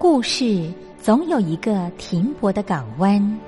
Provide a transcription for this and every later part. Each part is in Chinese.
故事总有一个停泊的港湾。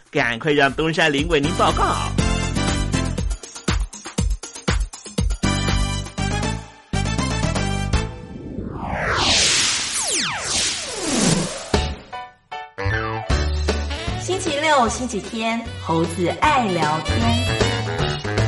赶快让东山林为您报告。星期六、星期天，猴子爱聊天。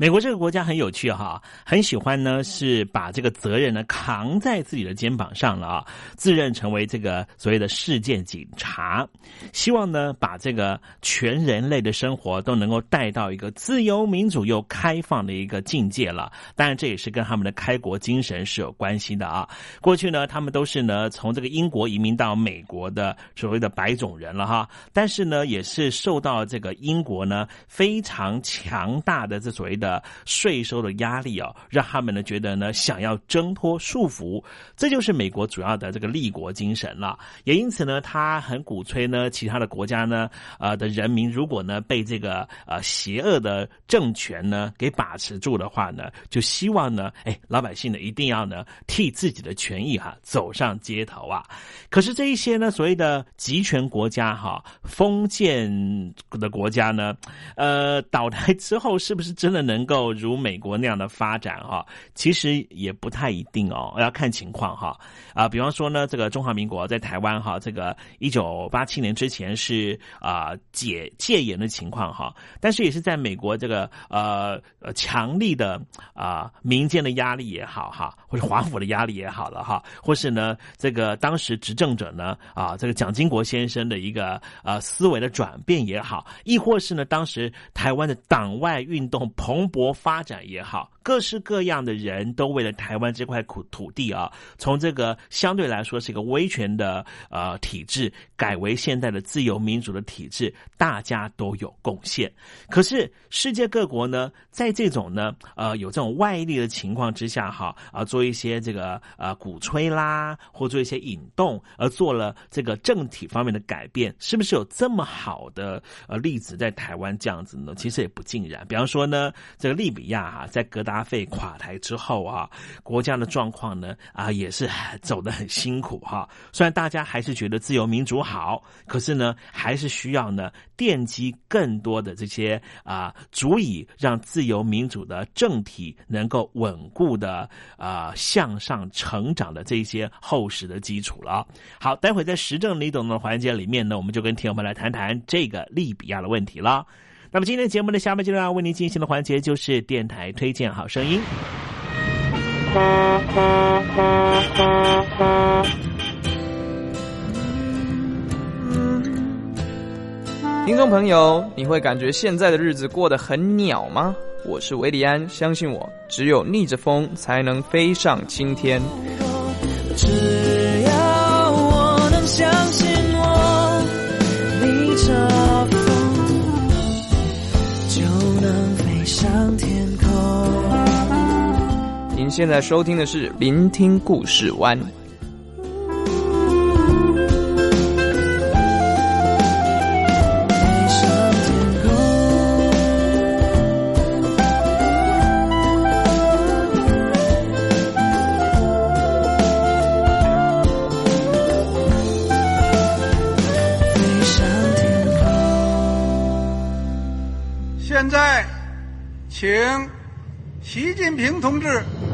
美国这个国家很有趣哈，很喜欢呢是把这个责任呢扛在自己的肩膀上了啊，自认成为这个所谓的世界警察，希望呢把这个全人类的生活都能够带到一个自由民主又开放的一个境界了。当然，这也是跟他们的开国精神是有关系的啊。过去呢，他们都是呢从这个英国移民到美国的所谓的白种人了哈，但是呢也是受到这个英国呢非常强大的这所谓的。的税收的压力哦，让他们呢觉得呢想要挣脱束缚，这就是美国主要的这个立国精神了。也因此呢，他很鼓吹呢，其他的国家呢，呃的人民如果呢被这个呃邪恶的政权呢给把持住的话呢，就希望呢，哎，老百姓呢一定要呢替自己的权益哈走上街头啊。可是这一些呢所谓的集权国家哈，封建的国家呢，呃倒台之后是不是真的能？能够如美国那样的发展哈，其实也不太一定哦，要看情况哈啊。比方说呢，这个中华民国在台湾哈，这个一九八七年之前是啊解戒严的情况哈，但是也是在美国这个呃呃强力的啊民间的压力也好哈，或者华府的压力也好了哈，或是呢这个当时执政者呢啊这个蒋经国先生的一个呃思维的转变也好，亦或是呢当时台湾的党外运动蓬。勃发展也好。各式各样的人都为了台湾这块土土地啊，从这个相对来说是一个威权的呃体制，改为现在的自由民主的体制，大家都有贡献。可是世界各国呢，在这种呢呃有这种外力的情况之下哈啊，做一些这个呃鼓吹啦，或做一些引动，而做了这个政体方面的改变，是不是有这么好的呃例子在台湾这样子呢？其实也不尽然。比方说呢，这个利比亚哈，在格达。阿费垮台之后啊，国家的状况呢啊也是走得很辛苦哈。虽然大家还是觉得自由民主好，可是呢还是需要呢奠基更多的这些啊足以让自由民主的政体能够稳固的啊向上成长的这些厚实的基础了。好，待会在时政李董的环节里面呢，我们就跟听友们来谈谈这个利比亚的问题了。那么今天节目的下半阶段为您进行的环节就是电台推荐好声音。听众朋友，你会感觉现在的日子过得很鸟吗？我是维里安，相信我，只有逆着风才能飞上青天。您现在收听的是《聆听故事湾》。现在请习近平同志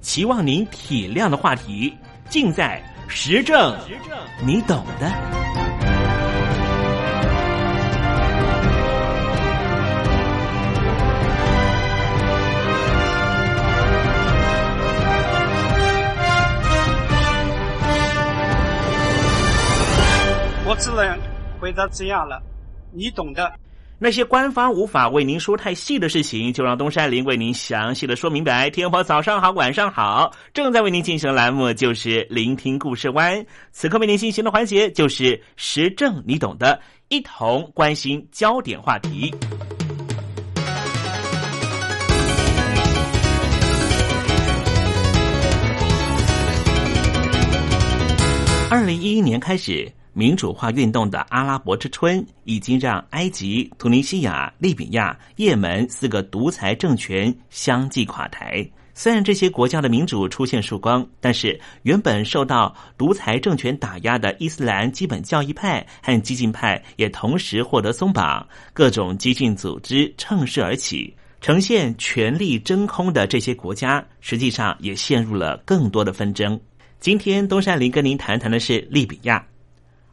期望您体谅的话题，尽在时政，你懂的。我只能回答这样了，你懂的。那些官方无法为您说太细的事情，就让东山林为您详细的说明白。天婆早上好，晚上好，正在为您进行的栏目就是聆听故事湾。此刻为您进行的环节就是时政，你懂的，一同关心焦点话题。二零一一年开始。民主化运动的阿拉伯之春已经让埃及、突尼西亚、利比亚、也门四个独裁政权相继垮台。虽然这些国家的民主出现曙光，但是原本受到独裁政权打压的伊斯兰基本教义派和激进派也同时获得松绑，各种激进组织乘势而起，呈现权力真空的这些国家，实际上也陷入了更多的纷争。今天东山林跟您谈谈的是利比亚。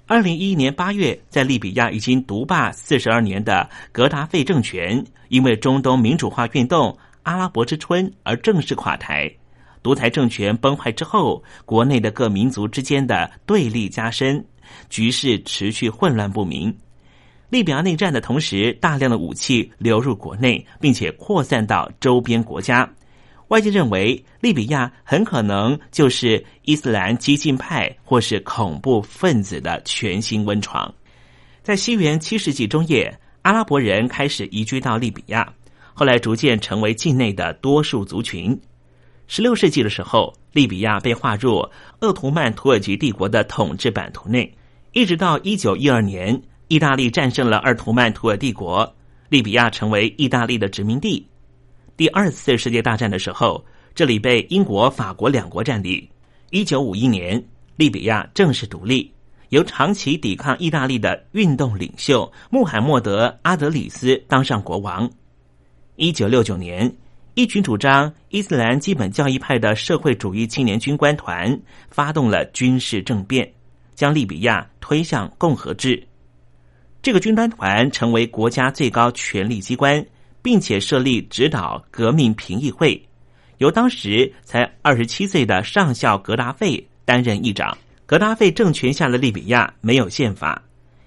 二零一一年八月，在利比亚已经独霸四十二年的格达费政权，因为中东民主化运动“阿拉伯之春”而正式垮台。独裁政权崩坏之后，国内的各民族之间的对立加深，局势持续混乱不明。利比亚内战的同时，大量的武器流入国内，并且扩散到周边国家。外界认为，利比亚很可能就是伊斯兰激进派或是恐怖分子的全新温床。在西元七世纪中叶，阿拉伯人开始移居到利比亚，后来逐渐成为境内的多数族群。十六世纪的时候，利比亚被划入鄂图曼土耳其帝国的统治版图内，一直到一九一二年，意大利战胜了鄂图曼土耳帝国，利比亚成为意大利的殖民地。第二次世界大战的时候，这里被英国、法国两国占领。一九五一年，利比亚正式独立，由长期抵抗意大利的运动领袖穆罕默德·阿德里斯当上国王。一九六九年，一群主张伊斯兰基本教义派的社会主义青年军官团发动了军事政变，将利比亚推向共和制。这个军官团成为国家最高权力机关。并且设立指导革命评议会，由当时才二十七岁的上校格达费担任议长。格达费政权下的利比亚没有宪法，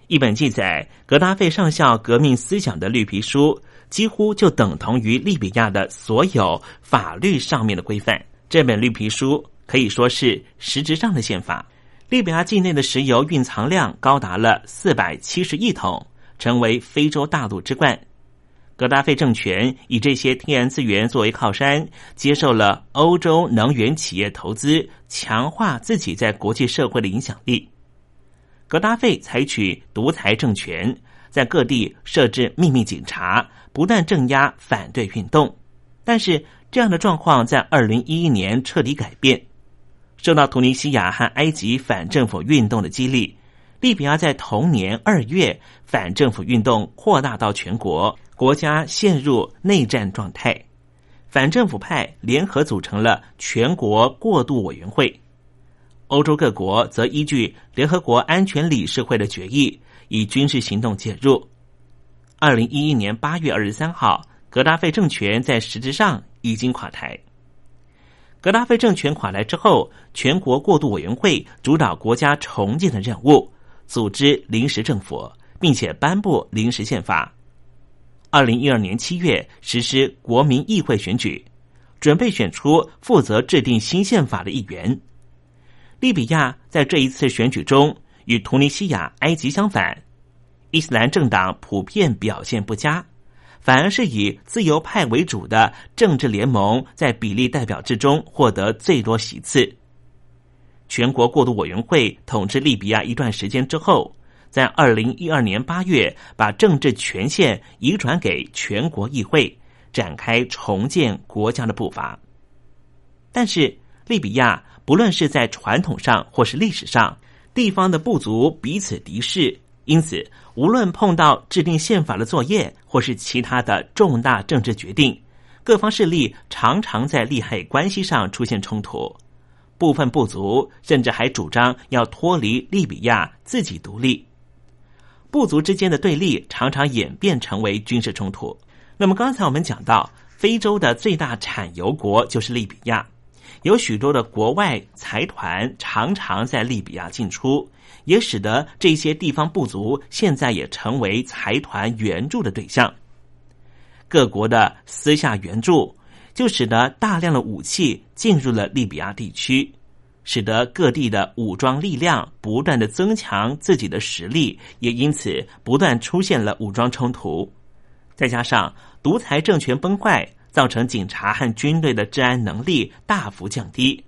一本记载格达费上校革命思想的绿皮书，几乎就等同于利比亚的所有法律上面的规范。这本绿皮书可以说是实质上的宪法。利比亚境内的石油蕴藏量高达了四百七十亿桶，成为非洲大陆之冠。格达费政权以这些天然资源作为靠山，接受了欧洲能源企业投资，强化自己在国际社会的影响力。格达费采取独裁政权，在各地设置秘密警察，不断镇压反对运动。但是，这样的状况在二零一一年彻底改变。受到突尼西亚和埃及反政府运动的激励，利比亚在同年二月，反政府运动扩大到全国。国家陷入内战状态，反政府派联合组成了全国过渡委员会。欧洲各国则依据联合国安全理事会的决议，以军事行动介入。二零一一年八月二十三号，格达费政权在实质上已经垮台。格达费政权垮台之后，全国过渡委员会主导国家重建的任务，组织临时政府，并且颁布临时宪法。二零一二年七月实施国民议会选举，准备选出负责制定新宪法的议员。利比亚在这一次选举中与突尼西亚、埃及相反，伊斯兰政党普遍表现不佳，反而是以自由派为主的政治联盟在比例代表制中获得最多席次。全国过渡委员会统治利比亚一段时间之后，在二零一二年八月把政治权限移转给全国议会，展开重建国家的步伐。但是，利比亚不论是在传统上或是历史上，地方的部族彼此敌视，因此无论碰到制定宪法的作业，或是其他的重大政治决定，各方势力常常在利害关系上出现冲突。部分部族甚至还主张要脱离利比亚，自己独立。部族之间的对立常常演变成为军事冲突。那么刚才我们讲到，非洲的最大产油国就是利比亚，有许多的国外财团常常在利比亚进出，也使得这些地方部族现在也成为财团援助的对象。各国的私下援助。就使得大量的武器进入了利比亚地区，使得各地的武装力量不断的增强自己的实力，也因此不断出现了武装冲突。再加上独裁政权崩坏，造成警察和军队的治安能力大幅降低，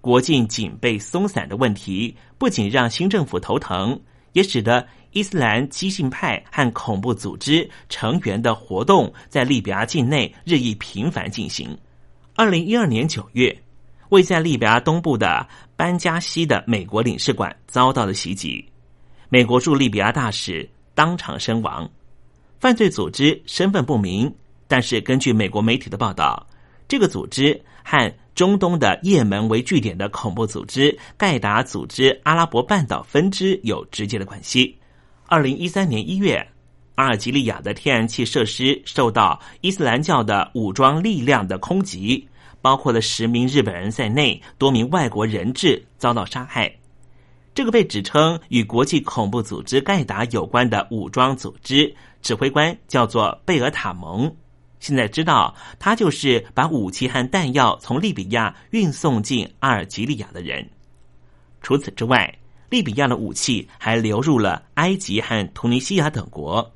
国境警备松散的问题不仅让新政府头疼，也使得。伊斯兰激进派和恐怖组织成员的活动在利比亚境内日益频繁进行。二零一二年九月，位在利比亚东部的班加西的美国领事馆遭到了袭击，美国驻利比亚大使当场身亡。犯罪组织身份不明，但是根据美国媒体的报道，这个组织和中东的也门为据点的恐怖组织盖达组织阿拉伯半岛分支有直接的关系。二零一三年一月，阿尔及利亚的天然气设施受到伊斯兰教的武装力量的空袭，包括了十名日本人在内，多名外国人质遭到杀害。这个被指称与国际恐怖组织盖达有关的武装组织指挥官叫做贝尔塔蒙，现在知道他就是把武器和弹药从利比亚运送进阿尔及利亚的人。除此之外。利比亚的武器还流入了埃及和突尼西亚等国，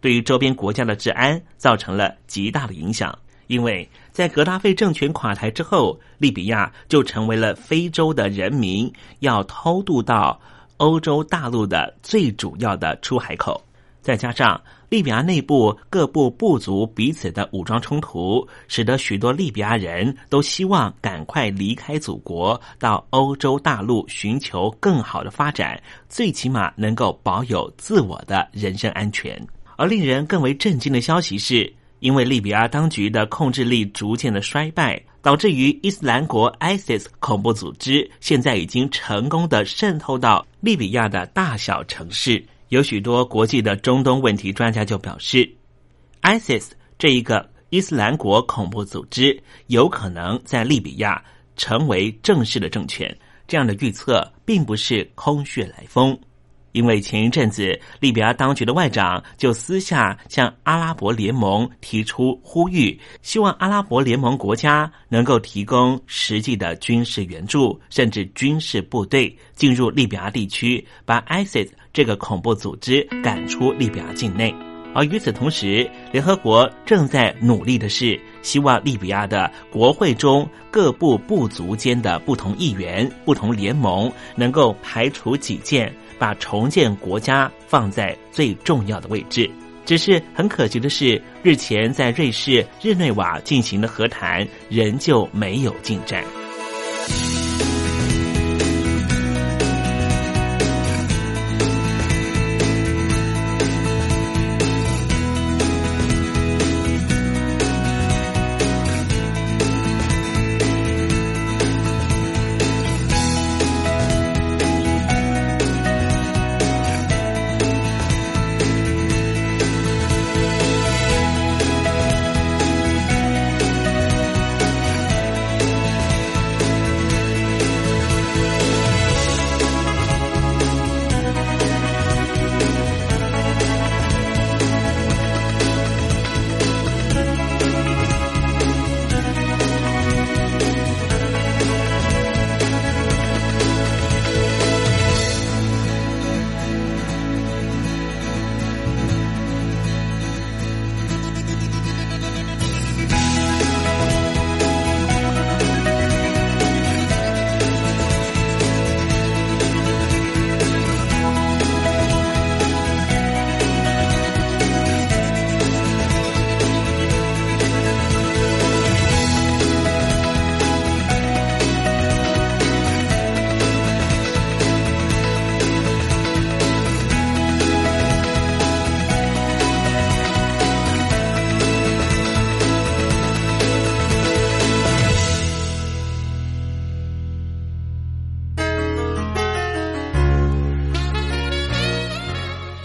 对于周边国家的治安造成了极大的影响。因为在格达费政权垮台之后，利比亚就成为了非洲的人民要偷渡到欧洲大陆的最主要的出海口，再加上。利比亚内部各部部族彼此的武装冲突，使得许多利比亚人都希望赶快离开祖国，到欧洲大陆寻求更好的发展，最起码能够保有自我的人身安全。而令人更为震惊的消息是，因为利比亚当局的控制力逐渐的衰败，导致于伊斯兰国 ISIS 恐怖组织现在已经成功的渗透到利比亚的大小城市。有许多国际的中东问题专家就表示，ISIS 这一个伊斯兰国恐怖组织有可能在利比亚成为正式的政权。这样的预测并不是空穴来风，因为前一阵子利比亚当局的外长就私下向阿拉伯联盟提出呼吁，希望阿拉伯联盟国家能够提供实际的军事援助，甚至军事部队进入利比亚地区，把 ISIS。这个恐怖组织赶出利比亚境内，而与此同时，联合国正在努力的是，希望利比亚的国会中各部部族间的不同议员、不同联盟能够排除己见，把重建国家放在最重要的位置。只是很可惜的是，日前在瑞士日内瓦进行的和谈仍旧没有进展。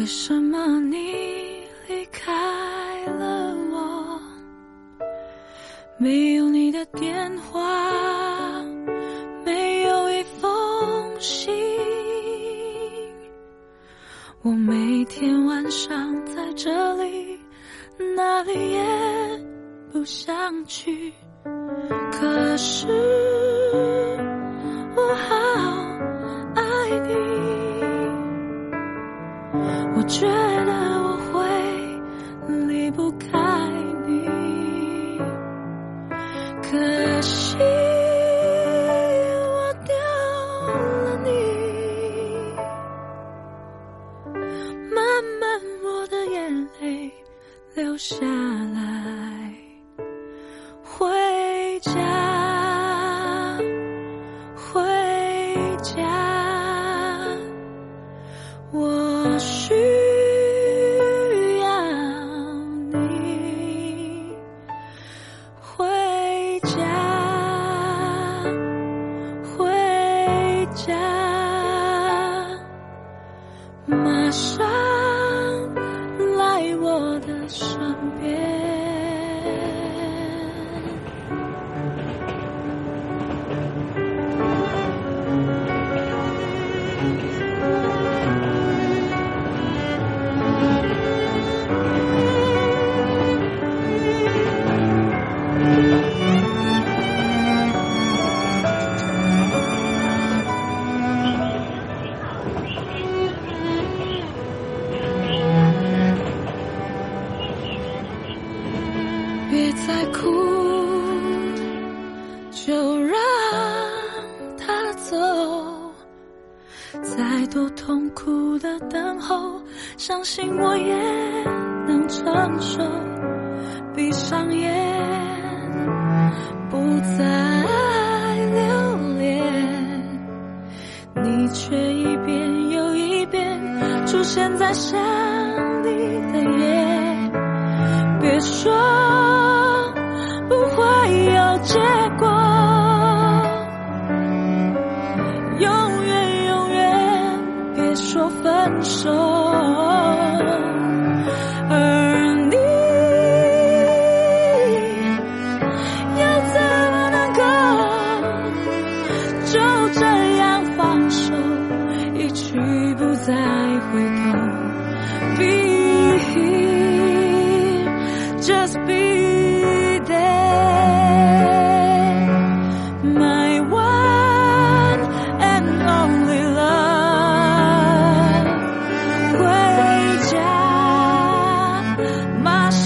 为什么你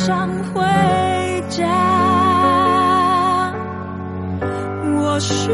想回家，我需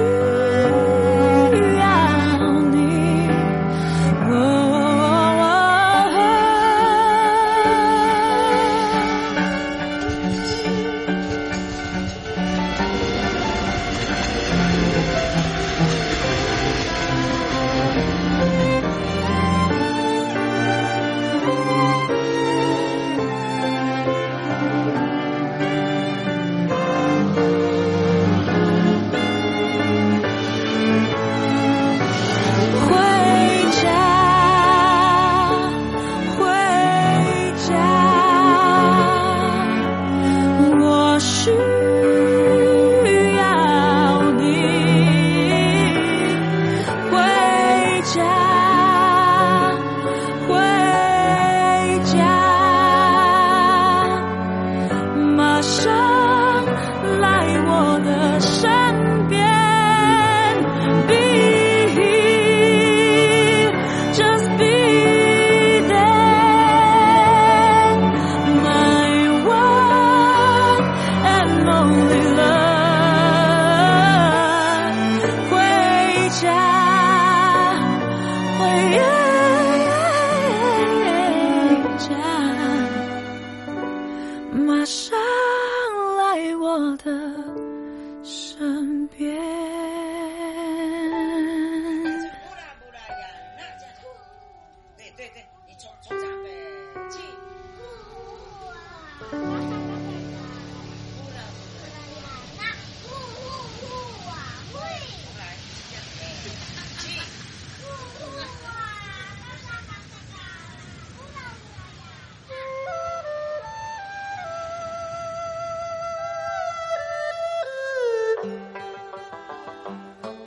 身边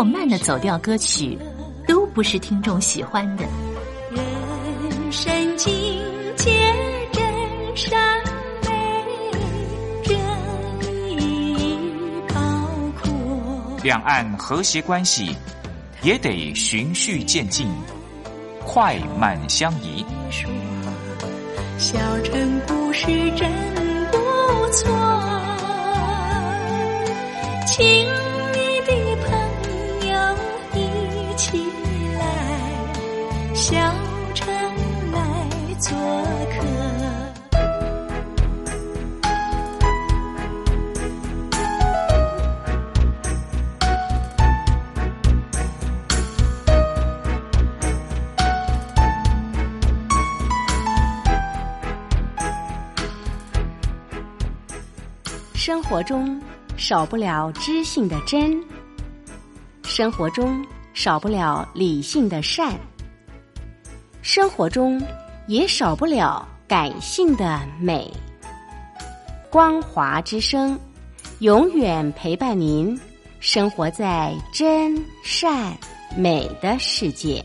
或慢的走调歌曲，都不是听众喜欢的。人生境界真善美，真意包括。两岸和谐关系也得循序渐进，快慢相宜。小城故事真不错，亲起来，小城来做客。生活中少不了知性的真，生活中少不了理性的善，生活中也少不了感性的美。光华之声，永远陪伴您，生活在真善美的世界。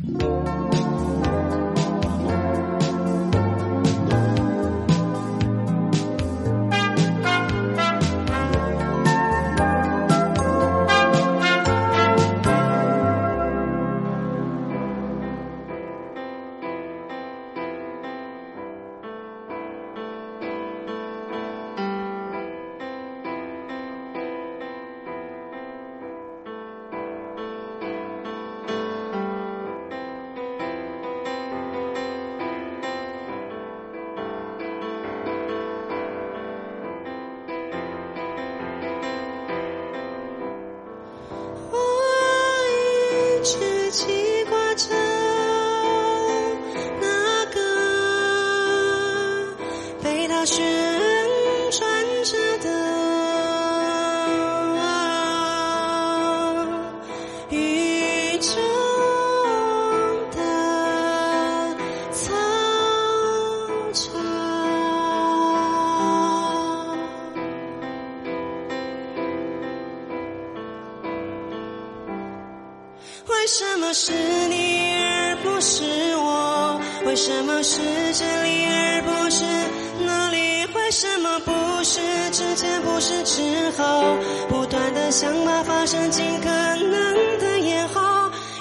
不是之前不是之后？不断的想把发生尽可能的延后，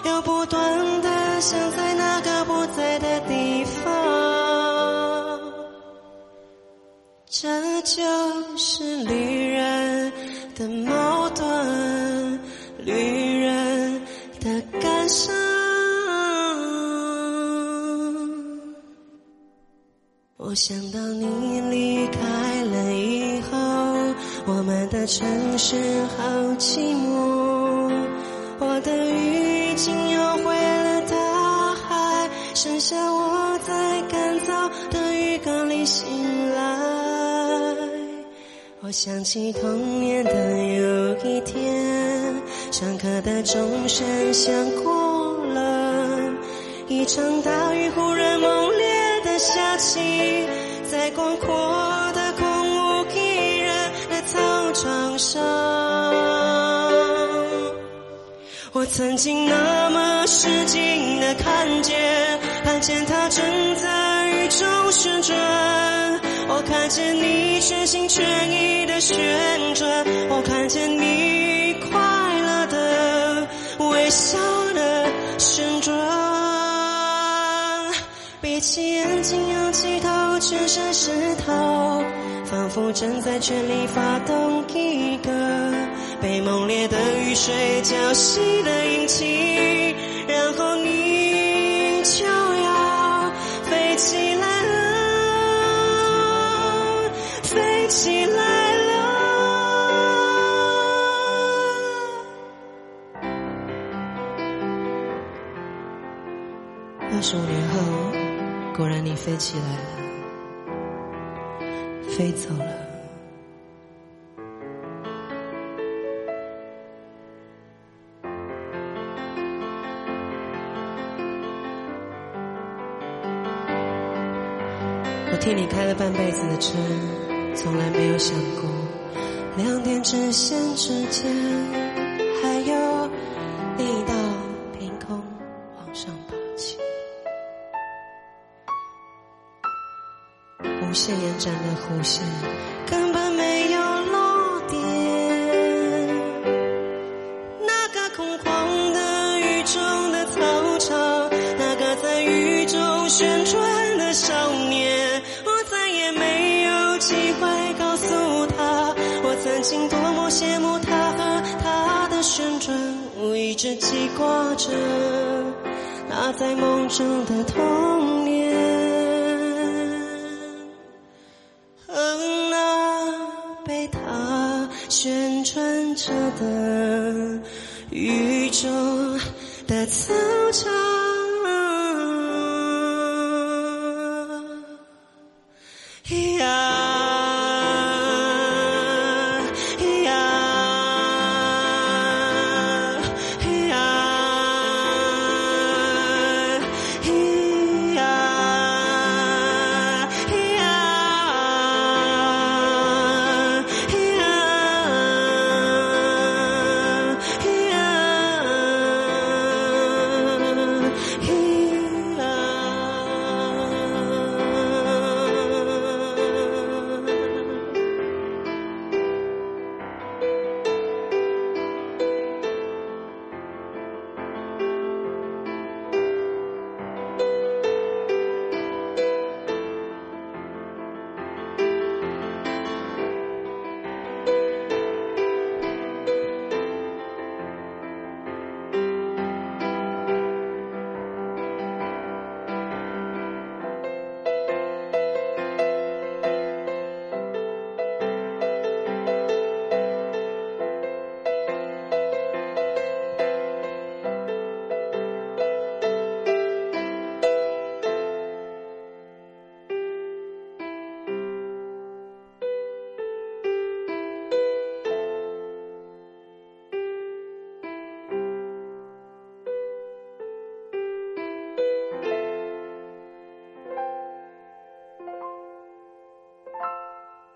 又不断的想在那个不在的地方。这就是旅人的矛盾，旅人的感伤。我想到你离开了以后，我们的城市好寂寞。我的雨已经游回了大海，剩下我在干燥的浴缸里醒来。我想起童年的有一天，上课的钟声响过了，一场大雨忽然猛烈下起，在广阔的空无一人的操场上，我曾经那么使劲的看见，看见它正在雨中旋转。我看见你全心全意的旋转，我看见你快乐的微笑的旋转。起眼睛，仰起头，全身湿透，仿佛正在全力发动一个被猛烈的雨水浇熄的引擎，起来了，飞走了。我替你开了半辈子的车。从来没有想过，两点直线之间呼吸的操场。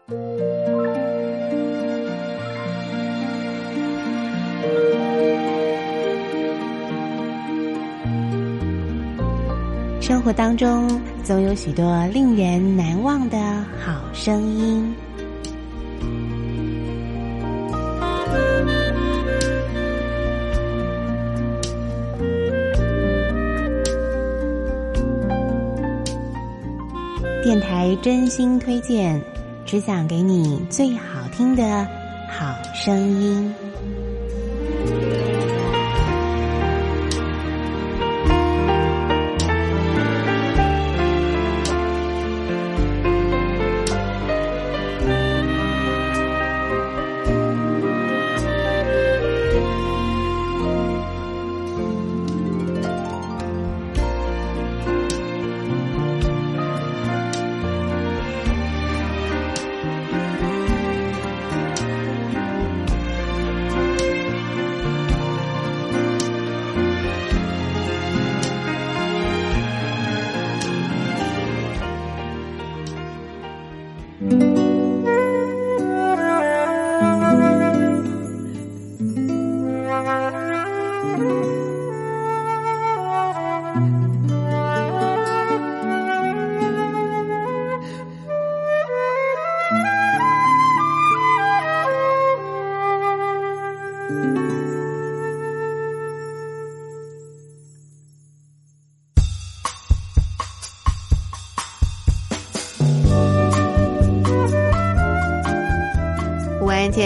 生活当中总有许多令人难忘的好声音。电台真心推荐，只想给你最好听的好声音。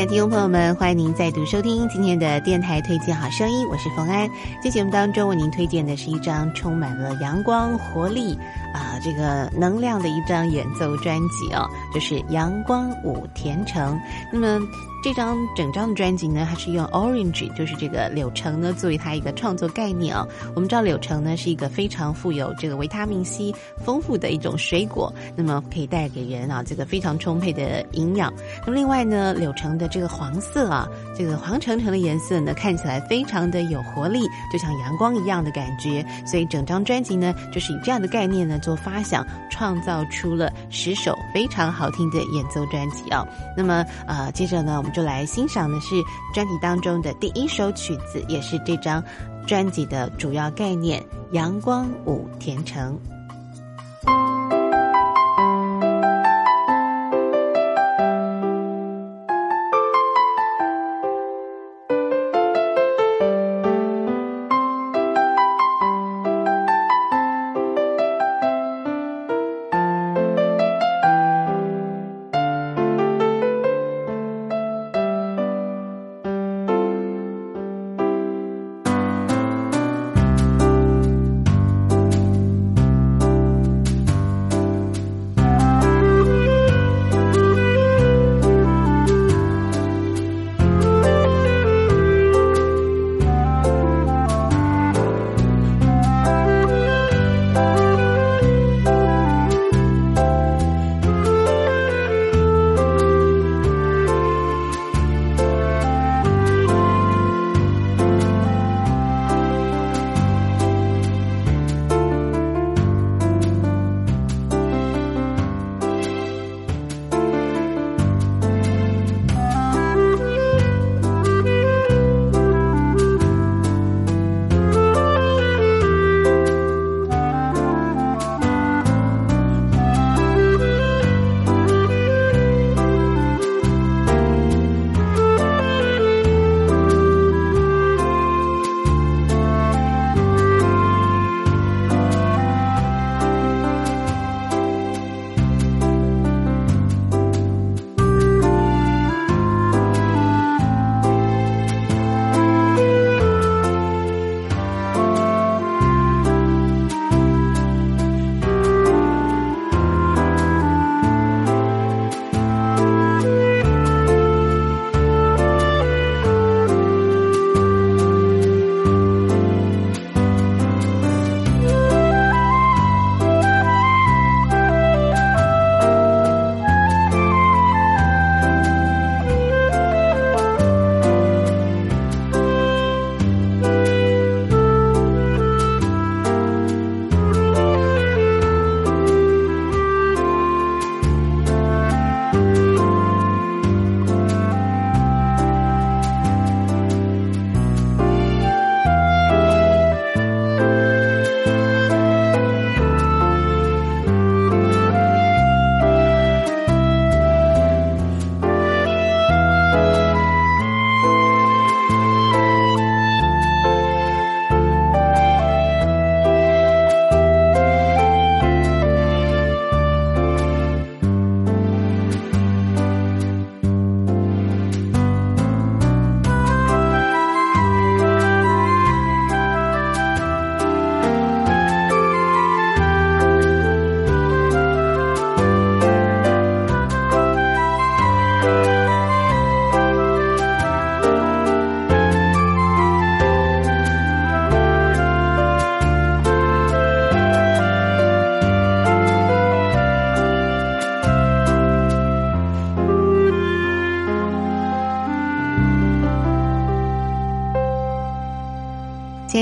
听众朋友们，欢迎您再度收听今天的电台推荐好声音，我是冯安。在节目当中为您推荐的是一张充满了阳光、活力啊，这个能量的一张演奏专辑哦，就是《阳光舞甜橙》。那么。这张整张的专辑呢，它是用 orange，就是这个柳橙呢，作为它一个创作概念啊。我们知道柳橙呢是一个非常富有这个维他命 C 丰富的一种水果，那么可以带给人啊这个非常充沛的营养。那么另外呢，柳橙的这个黄色啊，这个黄橙橙的颜色呢，看起来非常的有活力，就像阳光一样的感觉。所以整张专辑呢，就是以这样的概念呢做发想，创造出了十首非常好听的演奏专辑啊。那么啊，接着呢。我们就来欣赏的是专辑当中的第一首曲子，也是这张专辑的主要概念《阳光舞甜橙》。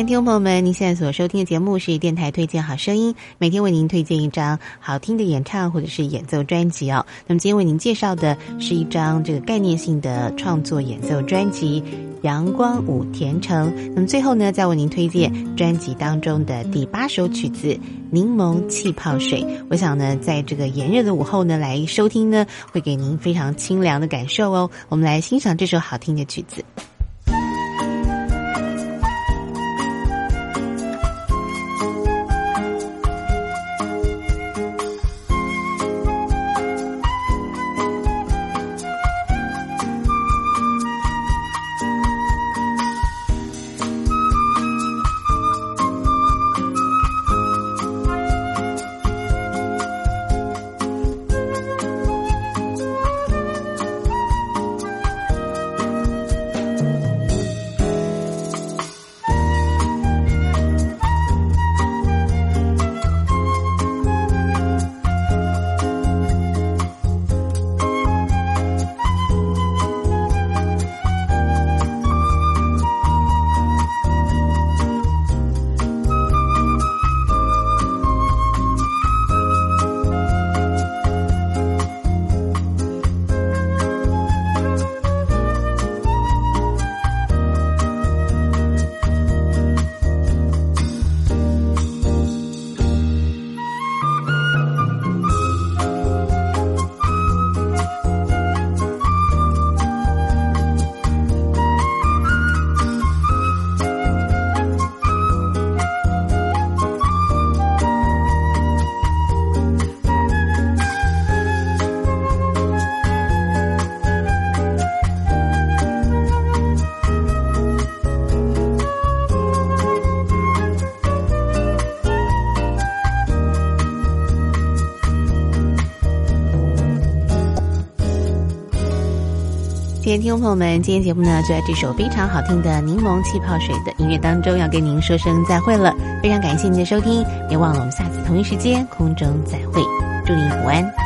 听众朋友们，您现在所收听的节目是电台推荐好声音，每天为您推荐一张好听的演唱或者是演奏专辑哦。那么今天为您介绍的是一张这个概念性的创作演奏专辑《阳光舞甜橙》。那么最后呢，再为您推荐专辑当中的第八首曲子《柠檬气泡水》。我想呢，在这个炎热的午后呢，来收听呢，会给您非常清凉的感受哦。我们来欣赏这首好听的曲子。听众朋友们，今天节目呢就在这首非常好听的柠檬气泡水的音乐当中，要跟您说声再会了。非常感谢您的收听，别忘了我们下次同一时间空中再会，祝您午安。